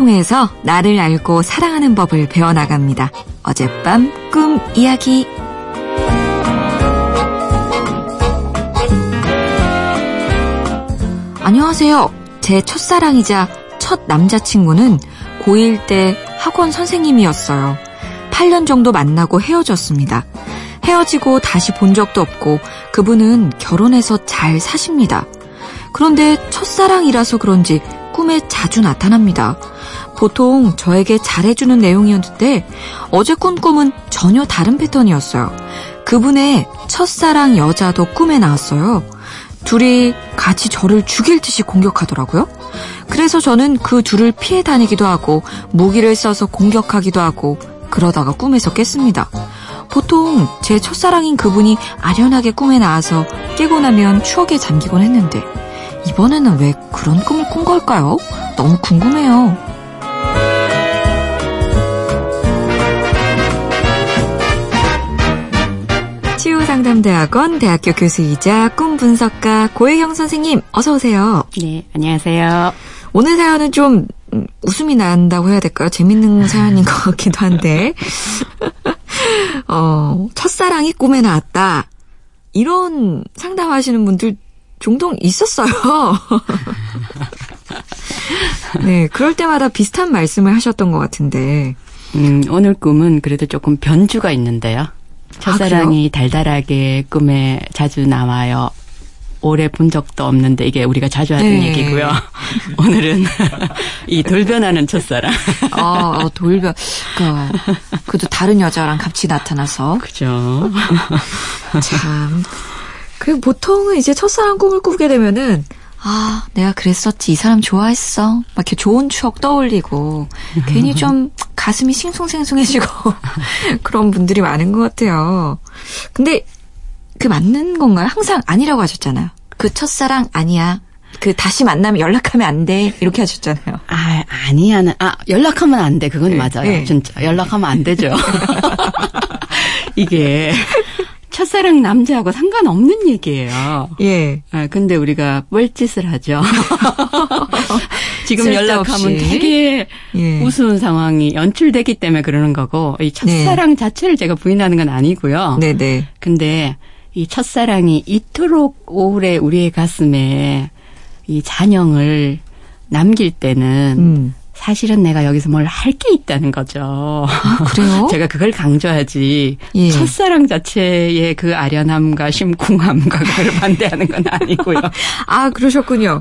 통해서 나를 알고 사랑하는 법을 배워나갑니다. 어젯밤 꿈 이야기. 안녕하세요. 제 첫사랑이자 첫 남자친구는 고1 때 학원 선생님이었어요. 8년 정도 만나고 헤어졌습니다. 헤어지고 다시 본 적도 없고 그분은 결혼해서 잘 사십니다. 그런데 첫사랑이라서 그런지 꿈에 자주 나타납니다. 보통 저에게 잘해주는 내용이었는데 어제 꾼 꿈은 전혀 다른 패턴이었어요. 그분의 첫사랑 여자도 꿈에 나왔어요. 둘이 같이 저를 죽일 듯이 공격하더라고요. 그래서 저는 그 둘을 피해 다니기도 하고 무기를 써서 공격하기도 하고 그러다가 꿈에서 깼습니다. 보통 제 첫사랑인 그분이 아련하게 꿈에 나와서 깨고 나면 추억에 잠기곤 했는데 이번에는 왜 그런 꿈을 꾼 걸까요? 너무 궁금해요. 치유상담대학원 대학교 교수이자 꿈 분석가 고혜경 선생님 어서 오세요. 네, 안녕하세요. 오늘 사연은 좀 음, 웃음이 난다고 해야 될까요? 재밌는 사연인 것 같기도 한데 어, 첫사랑이 꿈에 나왔다. 이런 상담하시는 분들 종종 있었어요. 네, 그럴 때마다 비슷한 말씀을 하셨던 것 같은데. 음, 오늘 꿈은 그래도 조금 변주가 있는데요. 첫사랑이 아, 달달하게 꿈에 자주 나와요. 오래 본 적도 없는데 이게 우리가 자주 하는 네. 얘기고요. 오늘은 이 돌변하는 첫사랑. 아, 어, 돌변. 그, 그래도 다른 여자랑 같이 나타나서. 그죠. 참. 그 보통은 이제 첫사랑 꿈을 꾸게 되면은 아, 내가 그랬었지. 이 사람 좋아했어. 막 이렇게 좋은 추억 떠올리고 괜히 좀 가슴이 싱숭생숭해지고 그런 분들이 많은 것 같아요. 근데 그 맞는 건가요? 항상 아니라고 하셨잖아요. 그 첫사랑 아니야. 그 다시 만나면 연락하면 안 돼. 이렇게 하셨잖아요. 아, 아니야는 아, 연락하면 안 돼. 그건 네, 맞아요. 네. 진짜 연락하면 안 되죠. 이게 첫사랑 남자하고 상관없는 얘기예요. 예. 아, 근데 우리가 뻘짓을 하죠. 지금 연락하면 되게 예. 우스운 상황이 연출되기 때문에 그러는 거고 이 첫사랑 네. 자체를 제가 부인하는 건 아니고요. 네네. 네. 근데 이 첫사랑이 이토록 오래 우리의 가슴에 이 잔영을 남길 때는 음. 사실은 내가 여기서 뭘 할 게 있다는 거죠. 아, 그래요? 제가 그걸 강조하지. 예. 첫사랑 자체의 그 아련함과 심쿵함과 그걸 반대하는 건 아니고요. 아, 그러셨군요.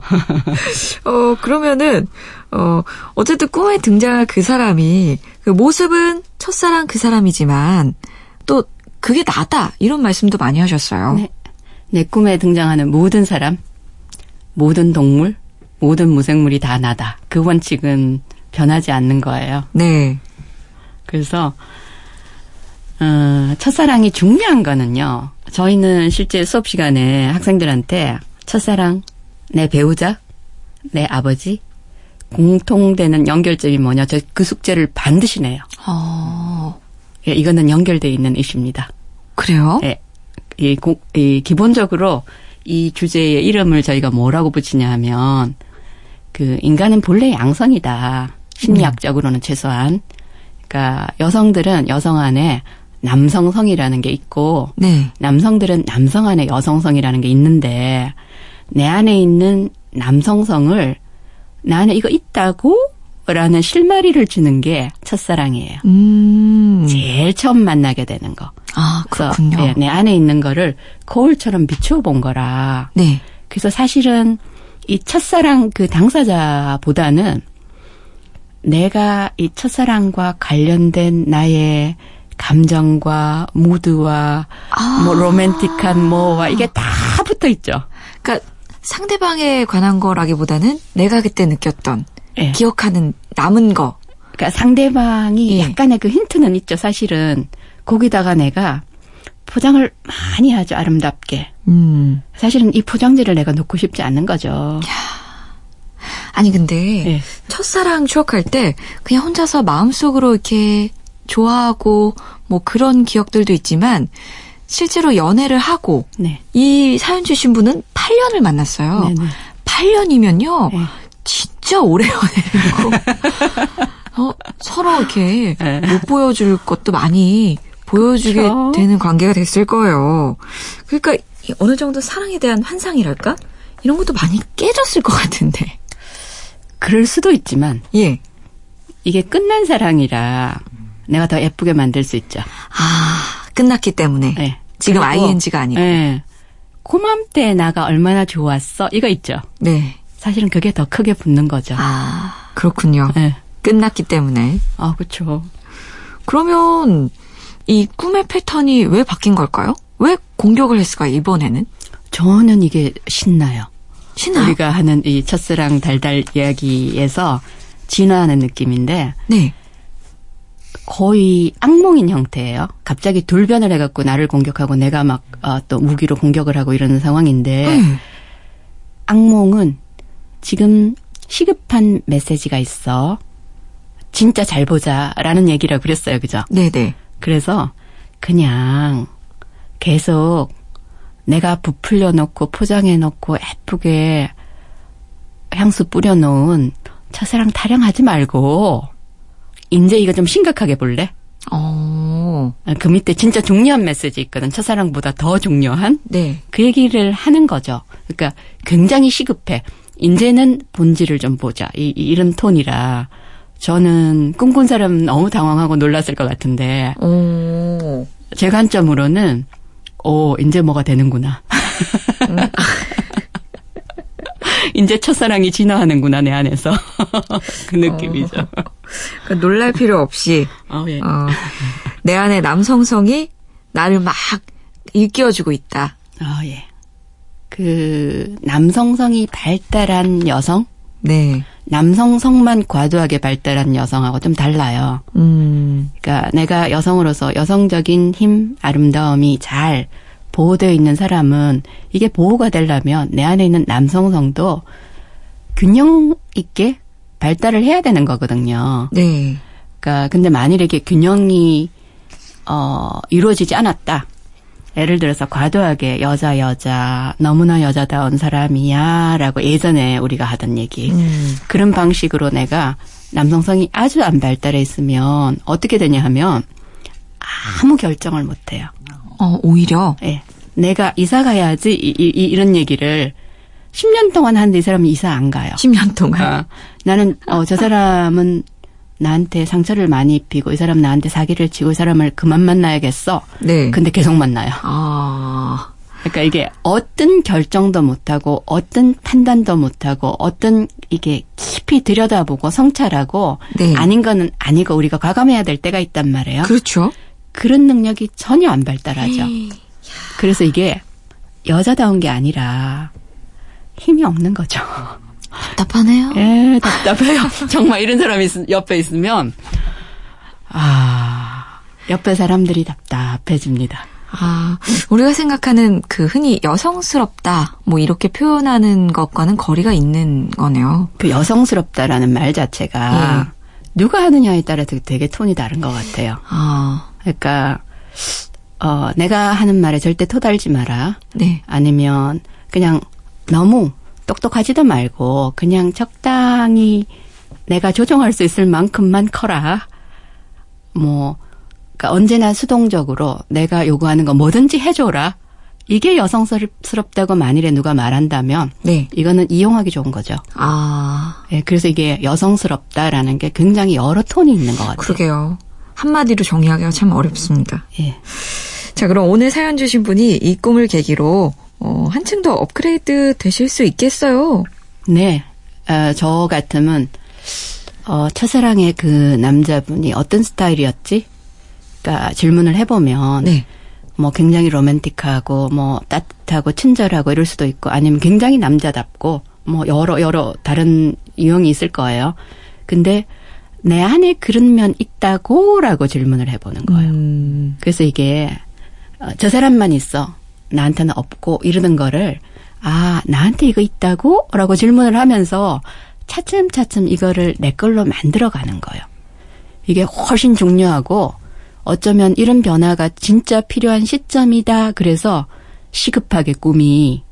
어, 그러면은, 어, 어쨌든 꿈에 등장할 그 사람이 그 모습은 첫사랑 그 사람이지만 또 그게 나다. 이런 말씀도 많이 하셨어요. 네. 내 꿈에 등장하는 모든 사람, 모든 동물, 모든 무생물이 다 나다. 그 원칙은 변하지 않는 거예요. 네. 그래서 어, 첫사랑이 중요한 거는요. 저희는 실제 수업 시간에 학생들한테 첫사랑, 내 배우자, 내 아버지, 공통되는 연결점이 뭐냐. 저 그 숙제를 반드시 내요. 어. 예, 이거는 연결돼 있는 이슈입니다. 그래요? 예. 이, 이 기본적으로 이 주제의 이름을 저희가 뭐라고 붙이냐 하면 그 인간은 본래 양성이다. 심리학적으로는 최소한. 그러니까 여성들은 여성 안에 남성성이라는 게 있고 네. 남성들은 남성 안에 여성성이라는 게 있는데 내 안에 있는 남성성을 나는 이거 있다고 라는 실마리를 주는 게 첫사랑이에요. 음. 제일 처음 만나게 되는 거. 아, 그렇군요. 네, 내 안에 있는 거를 거울처럼 비추어 본 거라. 네. 그래서 사실은 이 첫사랑 그 당사자보다는 내가 이 첫사랑과 관련된 나의 감정과 무드와 아. 뭐 로맨틱한 뭐와 이게 다 붙어 있죠. 그러니까 상대방에 관한 거라기보다는 내가 그때 느꼈던 네. 기억하는 남은 거. 그러니까 상대방이 예. 약간의 그 힌트는 있죠. 사실은 거기다가 내가 포장을 많이 하죠. 아름답게. 음. 사실은 이 포장지를 내가 놓고 싶지 않는 거죠. 야. 아니 근데 네. 첫사랑 추억할 때 그냥 혼자서 마음속으로 이렇게 좋아하고 뭐 그런 기억들도 있지만 실제로 연애를 하고 네. 이 사연 주신 분은 8년을 만났어요. 네네. 8년이면요. 네. 진짜 진짜 오래 연애고 어, 서로 이렇게 네. 못 보여줄 것도 많이 보여주게 그쵸. 되는 관계가 됐을 거예요. 그러니까 이 어느 정도 사랑에 대한 환상이랄까? 이런 것도 많이 깨졌을 것 같은데. 그럴 수도 있지만 예. 이게 끝난 사랑이라 내가 더 예쁘게 만들 수 있죠. 아, 끝났기 때문에. 예. 지금 그리고, ing가 아니고. 예. 고맘때 나가 얼마나 좋았어. 이거 있죠. 네. 사실은 그게 더 크게 붙는 거죠. 아, 그렇군요. 예. 끝났기 때문에. 아, 그렇죠. 그러면 이 꿈의 패턴이 왜 바뀐 걸까요? 왜 공격을 했을까요, 이번에는? 저는 이게 신나요. 신나요? 우리가 하는 이 첫사랑 달달 이야기에서 진화하는 느낌인데 네. 거의 악몽인 형태예요. 갑자기 돌변을 해갖고 나를 공격하고 내가 막또 무기로 공격을 하고 이러는 상황인데 네. 악몽은 지금 시급한 메시지가 있어. 진짜 잘 보자라는 얘기라 그랬어요. 그죠? 네네. 그래서 그냥 계속 내가 부풀려 놓고 포장해 놓고 예쁘게 향수 뿌려 놓은 첫사랑 타령하지 말고 이제 이거 좀 심각하게 볼래? 어, 그 밑에 진짜 중요한 메시지 있거든. 첫사랑보다 더 중요한 네. 그 얘기를 하는 거죠. 그러니까 굉장히 시급해. 이제는 본질을 좀 보자. 이, 이- 이런 톤이라 저는 꿈꾼 사람 너무 당황하고 놀랐을 것 같은데 오, 제 관점으로는 오 이제 뭐가 되는구나. 이제 첫사랑이 진화하는구나 내 안에서 그 느낌이죠. 그러니까 놀랄 필요 없이, 어, 예. 어, 내 안에 남성성이 나를 막 일깨워주고 있다. 어, 예. 그 남성성이 발달한 여성, 네. 남성 성만 과도하게 발달한 여성하고 좀 달라요. 음, 그러니까 내가 여성으로서 여성적인 힘, 아름다움이 잘 보호되어 있는 사람은 이게 보호가 되려면 내 안에 있는 남성성도 균형 있게 발달을 해야 되는 거거든요. 네. 그러니까 근데 만일에 이게 균형이 어 이루어지지 않았다. 예를 들어서 과도하게 여자 여자 너무나 여자다운 사람이야라고 예전에 우리가 하던 얘기. 음, 그런 방식으로 내가 남성성이 아주 안 발달해 있으면 어떻게 되냐 하면 아무 결정을 못 해요. 어, 오히려, 예. 내가 이사 가야지 이, 이, 이- 이 런 얘기를 10년 동안 하는데 이 사람은 이사 안 가요. 10년 동안. 아, 나는 어, 저 사람은 나한테 상처를 많이 입히고 이 사람 나한테 사기를 치고 이 사람을 그만 만나야겠어. 네. 근데 계속 만나요. 아, 그러니까 이게 어떤 결정도 못하고 어떤 판단도 못하고 어떤 이게 깊이 들여다보고 성찰하고 네. 아닌 거는 아니고 우리가 과감해야 될 때가 있단 말이에요. 그렇죠. 그런 능력이 전혀 안 발달하죠. 그래서 이게 여자다운 게 아니라 힘이 없는 거죠. 답답하네요. 에 답답해요. 정말 이런 사람이 있- 옆에 있으면 아 옆에 사람들이 답답해집니다. 아, 우리가 생각하는 그 흔히 여성스럽다, 뭐 이렇게 표현하는 것과는 거리가 있는 거네요. 그 여성스럽다라는 말 자체가 예. 누가 하느냐에 따라 되게, 되게 톤이 다른 것 같아요. 아, 그러니까 어 내가 하는 말에 절대 토달지 마라. 네. 아니면 그냥 너무 똑똑하지도 말고 그냥 적당히 내가 조정할 수 있을 만큼만 커라. 뭐 그러니까 언제나 수동적으로 내가 요구하는 거 뭐든지 해줘라. 이게 여성스럽다고 만일에 누가 말한다면 네. 이거는 이용하기 좋은 거죠. 아, 예, 그래서 이게 여성스럽다라는 게 굉장히 여러 톤이 있는 것 같아요. 그러게요. 한마디로 정의하기가 참 어렵습니다. 예. 자, 그럼 오늘 사연 주신 분이 이 꿈을 계기로 어, 한층 더 업그레이드 되실 수 있겠어요. 네. 어, 저 같으면 어, 첫사랑의 그 남자분이 어떤 스타일이었지? 그러니까 질문을 해보면 네. 뭐 굉장히 로맨틱하고 뭐 따뜻하고 친절하고 이럴 수도 있고 아니면 굉장히 남자답고 뭐 여러 여러 다른 유형이 있을 거예요. 근데 내 안에 그런 면 있다고라고 질문을 해보는 거예요. 음, 그래서 이게 어, 저 사람만 있어 나한테는 없고 이러는 거를 아 나한테 이거 있다고 라고 질문을 하면서 차츰차츰 이거를 내 걸로 만들어가는 거예요. 이게 훨씬 중요하고 어쩌면 이런 변화가 진짜 필요한 시점이다. 그래서 시급하게 꿈이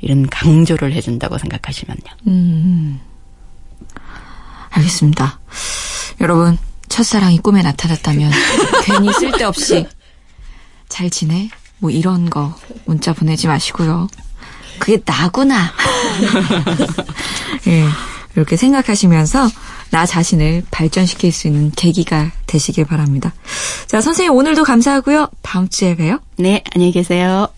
이런 강조를 해준다고 생각하시면요. 음. 알겠습니다. 여러분, 첫사랑이 꿈에 나타났다면 괜히 쓸데없이 잘 지내? 뭐 이런 거 문자 보내지 마시고요. 그게 나구나. 예, 이렇게 생각하시면서 나 자신을 발전시킬 수 있는 계기가 되시길 바랍니다. 자, 선생님 오늘도 감사하고요. 다음 주에 봬요. 네, 안녕히 계세요.